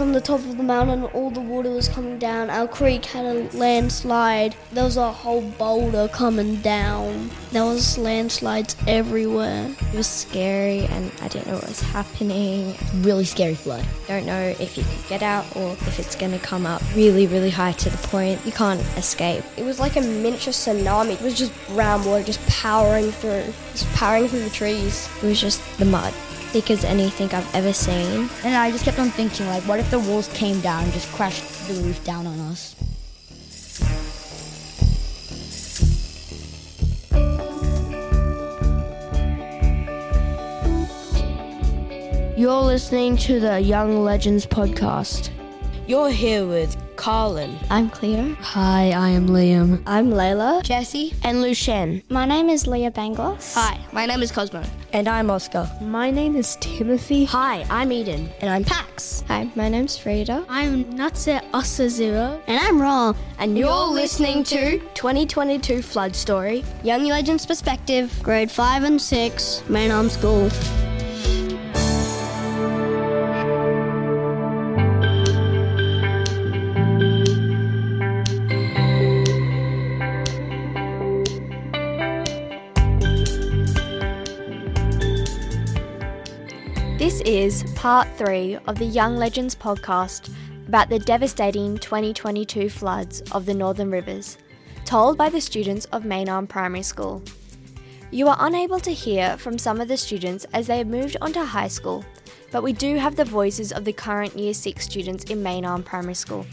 from the top of the mountain, all the water was coming down. Our creek had a landslide. There was a whole boulder coming down. There was landslides everywhere. It was scary and I didn't know what was happening. Really scary flood. Don't know if you could get out or if it's going to come up really, really high to the point you can't escape. It was like a miniature tsunami. It was just brown water just powering through, just powering through the trees. It was just the mud thick as anything I've ever seen. And I just kept on thinking, like, what if the walls came down and just crashed the roof down on us? You're listening to the Young Legends podcast. You're here with Carlin. I'm Cleo. Hi, I am Liam. I'm Layla. Jesse. And Lucien. My name is Leah Banglos. Hi, my name is Cosmo. And I'm Oscar. My name is Timothy. Hi, I'm Eden. And I'm Pax. Hi, my name's Frida. I'm Natse Ossa Zero. And I'm Raw. And you're, you're listening to 2022 Flood Story, Young Legends Perspective, Grade 5 and 6, Main Arm School. This is part three of the Young Legends podcast about the devastating 2022 floods of the Northern Rivers, told by the students of Main Arm Primary School. You are unable to hear from some of the students as they have moved on to high school, but we do have the voices of the current Year 6 students in Main Arm Primary School.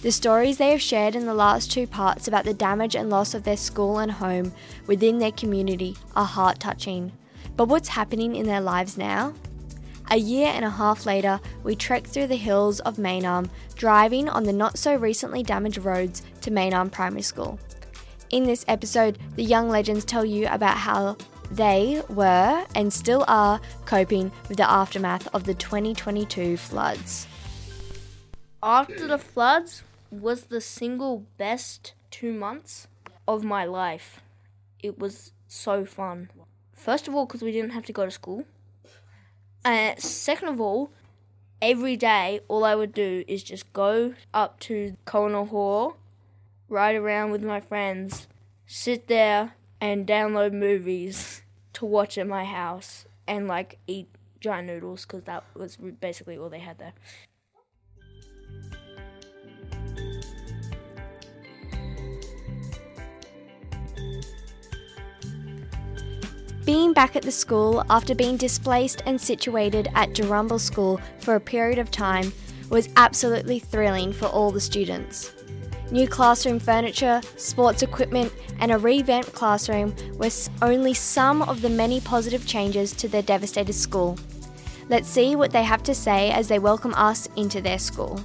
The stories they have shared in the last two parts about the damage and loss of their school and home within their community are heart touching. But what's happening in their lives now? A year and a half later, we trekked through the hills of Main Arm, driving on the not so recently damaged roads to Main Arm Primary School. In this episode, the Young Legends tell you about how they were and still are coping with the aftermath of the 2022 floods. After the floods was the single best two months of my life. It was so fun. First of all, because we didn't have to go to school. Uh, second of all, every day, all I would do is just go up to Colonel Hall, ride around with my friends, sit there and download movies to watch at my house, and like eat giant noodles because that was basically all they had there. Being back at the school after being displaced and situated at Durrumbul School for a period of time was absolutely thrilling for all the students. New classroom furniture, sports equipment, and a revamped classroom were only some of the many positive changes to their devastated school. Let's see what they have to say as they welcome us into their school.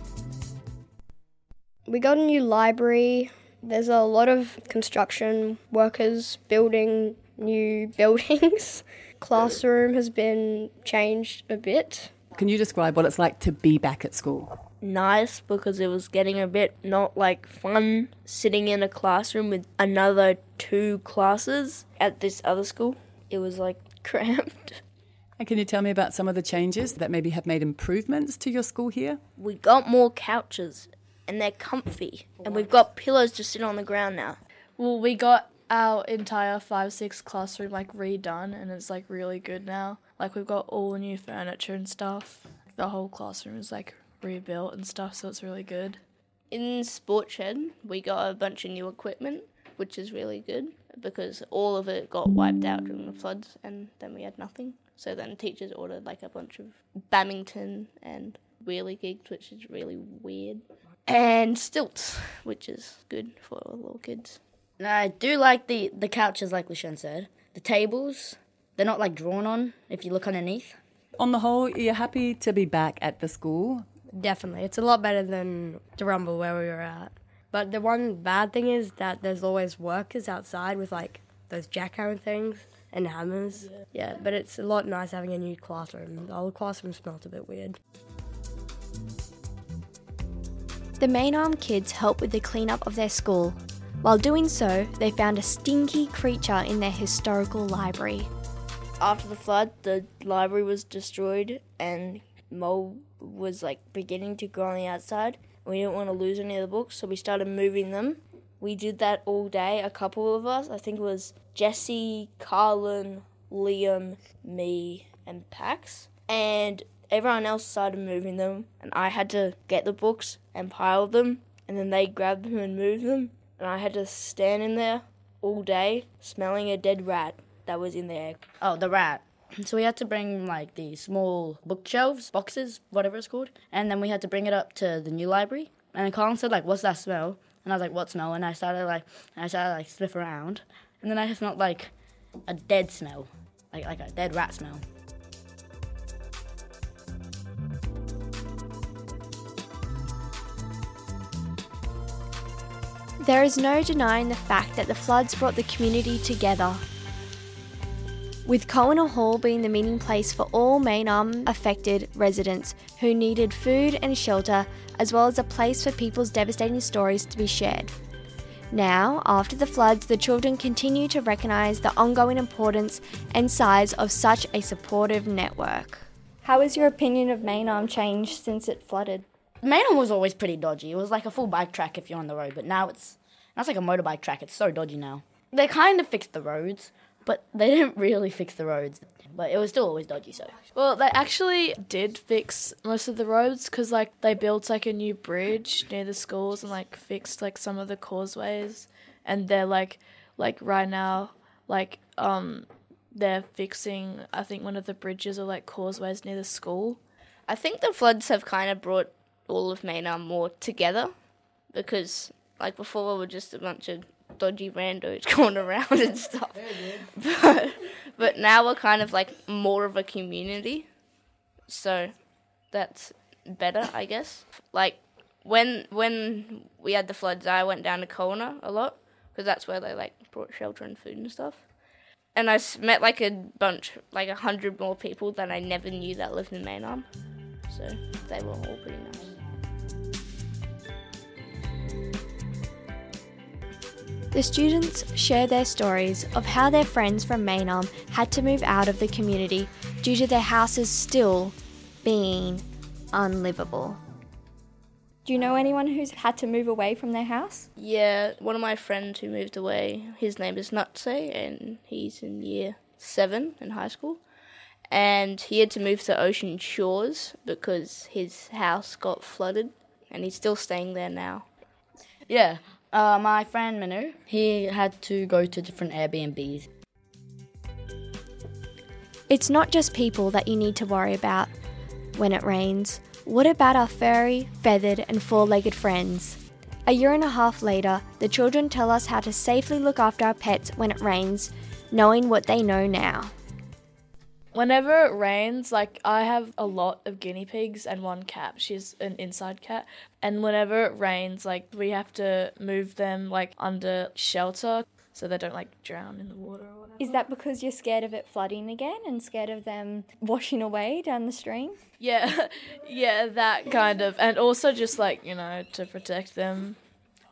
We got a new library. There's a lot of construction workers building new buildings. Classroom has been changed a bit. Can you describe what it's like to be back at school? Nice because it was getting a bit not like fun sitting in a classroom with another two classes at this other school. It was like cramped. And can you tell me about some of the changes that maybe have made improvements to your school here? We got more couches and they're comfy. And we've got pillows to sit on the ground now. Well, we got our entire 5-6 classroom like redone and it's like really good now. Like we've got all new furniture and stuff. The whole classroom is like rebuilt and stuff, so it's really good. In Sport Shed, we got a bunch of new equipment, which is really good because all of it got wiped out during the floods and then we had nothing. So then teachers ordered like a bunch of badminton and wheelie gigs, which is really weird. And stilts, which is good for little kids. I do like the, the couches, like Lushan said. The tables, they're not like drawn on if you look underneath. On the whole, you're happy to be back at the school? Definitely. It's a lot better than Durrumbul where we were at. But the one bad thing is that there's always workers outside with like those jackhammer things and hammers. Yeah. yeah, but it's a lot nice having a new classroom. The old classroom smelt a bit weird. The Main Arm kids help with the cleanup of their school. While doing so, they found a stinky creature in their historical library. After the flood, the library was destroyed and mold was like beginning to grow on the outside. We didn't want to lose any of the books, so we started moving them. We did that all day, a couple of us. I think it was Jesse, Carlin, Liam, me, and Pax. And everyone else started moving them, and I had to get the books and pile them, and then they grabbed them and moved them, and I had to stand in there all day smelling a dead rat that was in there. Oh, the rat. So we had to bring like the small bookshelves, boxes, whatever it's called, and then we had to bring it up to the new library. And Colin said like, "What's that smell?" And I was like, "What smell?" And I started like, I started like sniff around, and then I smelled like a dead smell, like like a dead rat smell. There is no denying the fact that the floods brought the community together. With Kohinur Hall being the meeting place for all Main Arm um, affected residents who needed food and shelter, as well as a place for people's devastating stories to be shared. Now, after the floods, the children continue to recognise the ongoing importance and size of such a supportive network. How has your opinion of Main Arm um, changed since it flooded? Main Arm was always pretty dodgy. It was like a full bike track if you're on the road, but now it's now it's like a motorbike track. It's so dodgy now. They kind of fixed the roads, but they didn't really fix the roads. But it was still always dodgy. So well, they actually did fix most of the roads because like they built like a new bridge near the schools and like fixed like some of the causeways, and they're like like right now like um they're fixing I think one of the bridges or like causeways near the school. I think the floods have kind of brought all of Main Arm more together because like before we were just a bunch of dodgy randos going around and stuff. but but now we're kind of like more of a community. So that's better, I guess. Like when when we had the floods, I went down to Kona a lot because that's where they like brought shelter and food and stuff. And I met like a bunch, like a hundred more people that I never knew that lived in Main Arm. So they were all pretty nice. The students share their stories of how their friends from Main Arm had to move out of the community due to their houses still being unlivable. Do you know anyone who's had to move away from their house? Yeah, one of my friends who moved away, his name is Nutse, and he's in year seven in high school. And he had to move to Ocean Shores because his house got flooded, and he's still staying there now. Yeah, uh, my friend Manu, he had to go to different Airbnbs. It's not just people that you need to worry about when it rains. What about our furry, feathered, and four legged friends? A year and a half later, the children tell us how to safely look after our pets when it rains, knowing what they know now. Whenever it rains, like I have a lot of guinea pigs and one cat. She's an inside cat. And whenever it rains, like we have to move them like under shelter so they don't like drown in the water or whatever. Is that because you're scared of it flooding again and scared of them washing away down the stream? Yeah, yeah, that kind of. And also just like, you know, to protect them.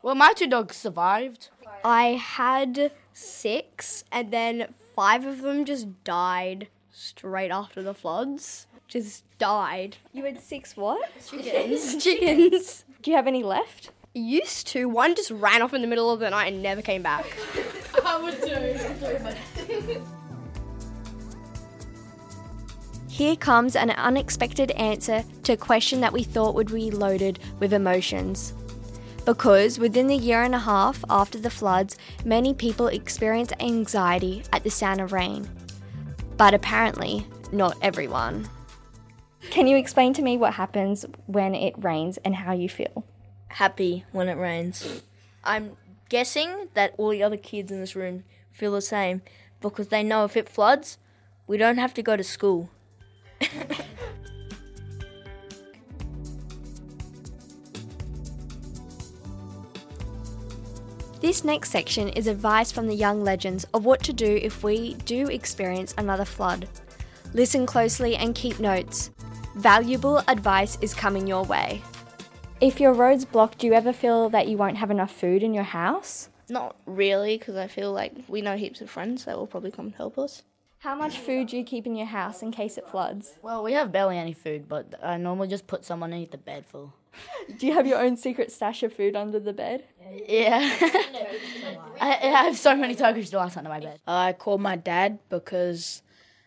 Well, my two dogs survived. I had six, and then five of them just died straight after the floods. Just died. You had six what? Chickens. Chickens. Do you have any left? Used to. One just ran off in the middle of the night and never came back. I would do. Here comes an unexpected answer to a question that we thought would be loaded with emotions. Because within the year and a half after the floods, many people experienced anxiety at the sound of rain. But apparently, not everyone. Can you explain to me what happens when it rains and how you feel? Happy when it rains. I'm guessing that all the other kids in this room feel the same because they know if it floods, we don't have to go to school. This next section is advice from the young legends of what to do if we do experience another flood. Listen closely and keep notes. Valuable advice is coming your way. If your road's blocked, do you ever feel that you won't have enough food in your house? Not really, because I feel like we know heaps of friends that will probably come and help us. How much food do you keep in your house in case it floods? Well, we have barely any food, but I normally just put some underneath the bed full. Do you have your own secret stash of food under the bed? Yeah. I, I have so many Turkish delights under my bed. I called my dad because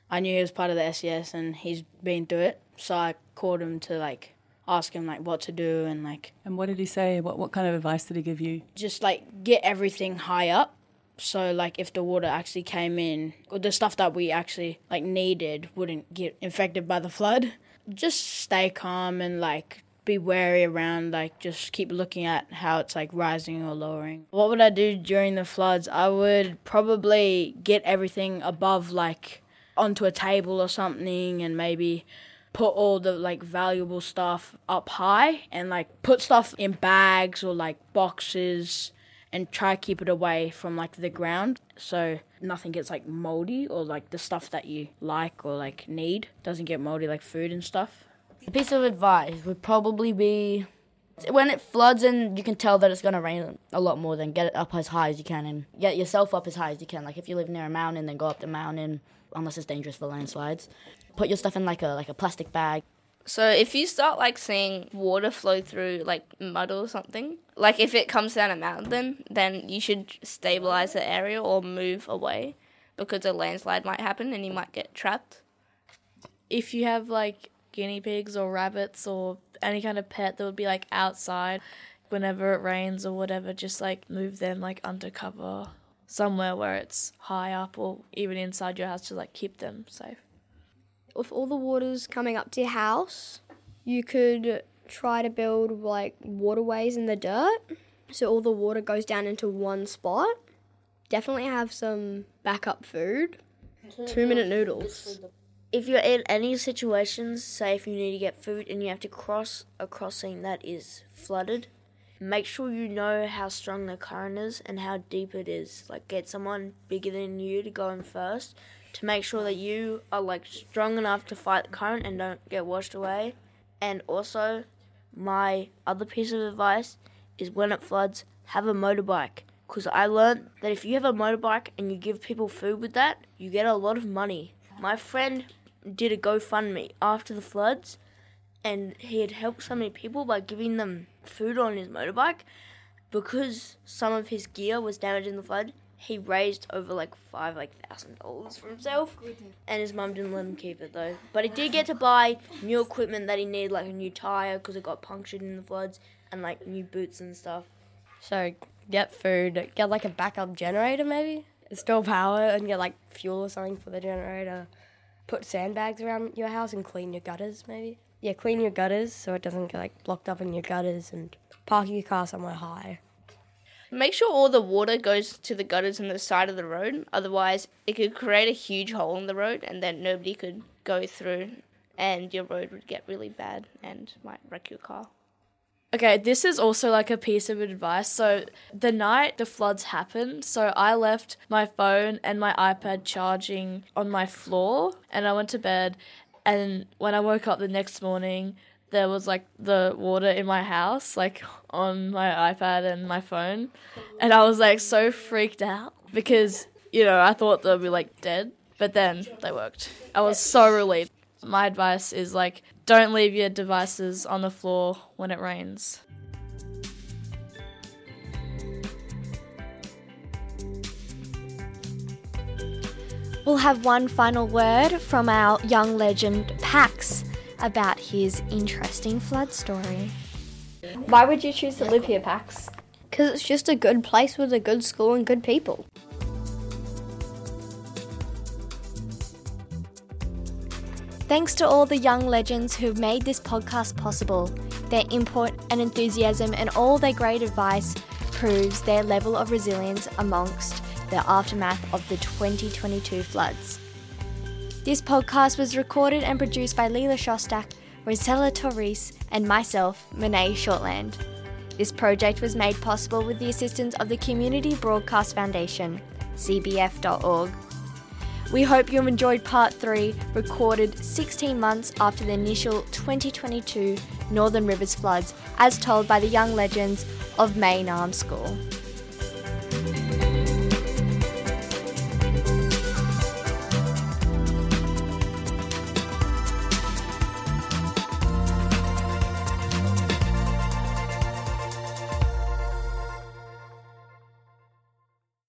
I knew he was part of the SES and he's been through it. So I called him to like ask him like what to do and like. And what did he say? What what kind of advice did he give you? Just like get everything high up. So like if the water actually came in, or the stuff that we actually like needed wouldn't get infected by the flood. Just stay calm and like be wary around, like just keep looking at how it's like rising or lowering. What would I do during the floods? I would probably get everything above like onto a table or something and maybe put all the like valuable stuff up high and like put stuff in bags or like boxes and try keep it away from like the ground so nothing gets like moldy or like the stuff that you like or like need doesn't get moldy like food and stuff. A piece of advice would probably be when it floods and you can tell that it's going to rain a lot more, then get it up as high as you can and get yourself up as high as you can. Like if you live near a mountain, then go up the mountain, unless it's dangerous for landslides. Put your stuff in like a like a plastic bag. So if you start like seeing water flow through like mud or something, like if it comes down a mountain, then you should stabilize the area or move away because a landslide might happen and you might get trapped. If you have like guinea pigs or rabbits or any kind of pet that would be like outside whenever it rains or whatever, just like move them like undercover somewhere where it's high up or even inside your house to like keep them safe. If all the water's coming up to your house, you could try to build like waterways in the dirt so all the water goes down into one spot. Definitely have some backup food. Two minute noodles if you're in any situations, say if you need to get food and you have to cross a crossing that is flooded, make sure you know how strong the current is and how deep it is. Like get someone bigger than you to go in first to make sure that you are like strong enough to fight the current and don't get washed away. And also, my other piece of advice is when it floods, have a motorbike. Because I learned that if you have a motorbike and you give people food with that, you get a lot of money. My friend did a GoFundMe after the floods, and he had helped so many people by giving them food on his motorbike. Because some of his gear was damaged in the flood, he raised over like five like thousand dollars for himself, and his mum didn't let him keep it though. But he did get to buy new equipment that he needed, like a new tire because it got punctured in the floods, and like new boots and stuff. So get food, get like a backup generator maybe, store power, and get like fuel or something for the generator put sandbags around your house and clean your gutters, maybe. Yeah, clean your gutters so it doesn't get like blocked up in your gutters and park your car somewhere high. Make sure all the water goes to the gutters on the side of the road, otherwise, it could create a huge hole in the road and then nobody could go through and your road would get really bad and might wreck your car. Okay, this is also like a piece of advice. So, the night the floods happened, so I left my phone and my iPad charging on my floor and I went to bed. And when I woke up the next morning, there was like the water in my house, like on my iPad and my phone. And I was like so freaked out because, you know, I thought they'd be like dead, but then they worked. I was so relieved. My advice is like don't leave your devices on the floor when it rains. We'll have one final word from our young legend Pax about his interesting flood story. Why would you choose to live here, Pax? Because it's just a good place with a good school and good people. Thanks to all the young legends who've made this podcast possible. Their input and enthusiasm and all their great advice proves their level of resilience amongst the aftermath of the 2022 floods. This podcast was recorded and produced by Leela Shostak, Rosella Torres, and myself, Monet Shortland. This project was made possible with the assistance of the Community Broadcast Foundation, cbf.org. We hope you've enjoyed part 3, recorded 16 months after the initial 2022 Northern Rivers floods, as told by the young legends of Main Arm School.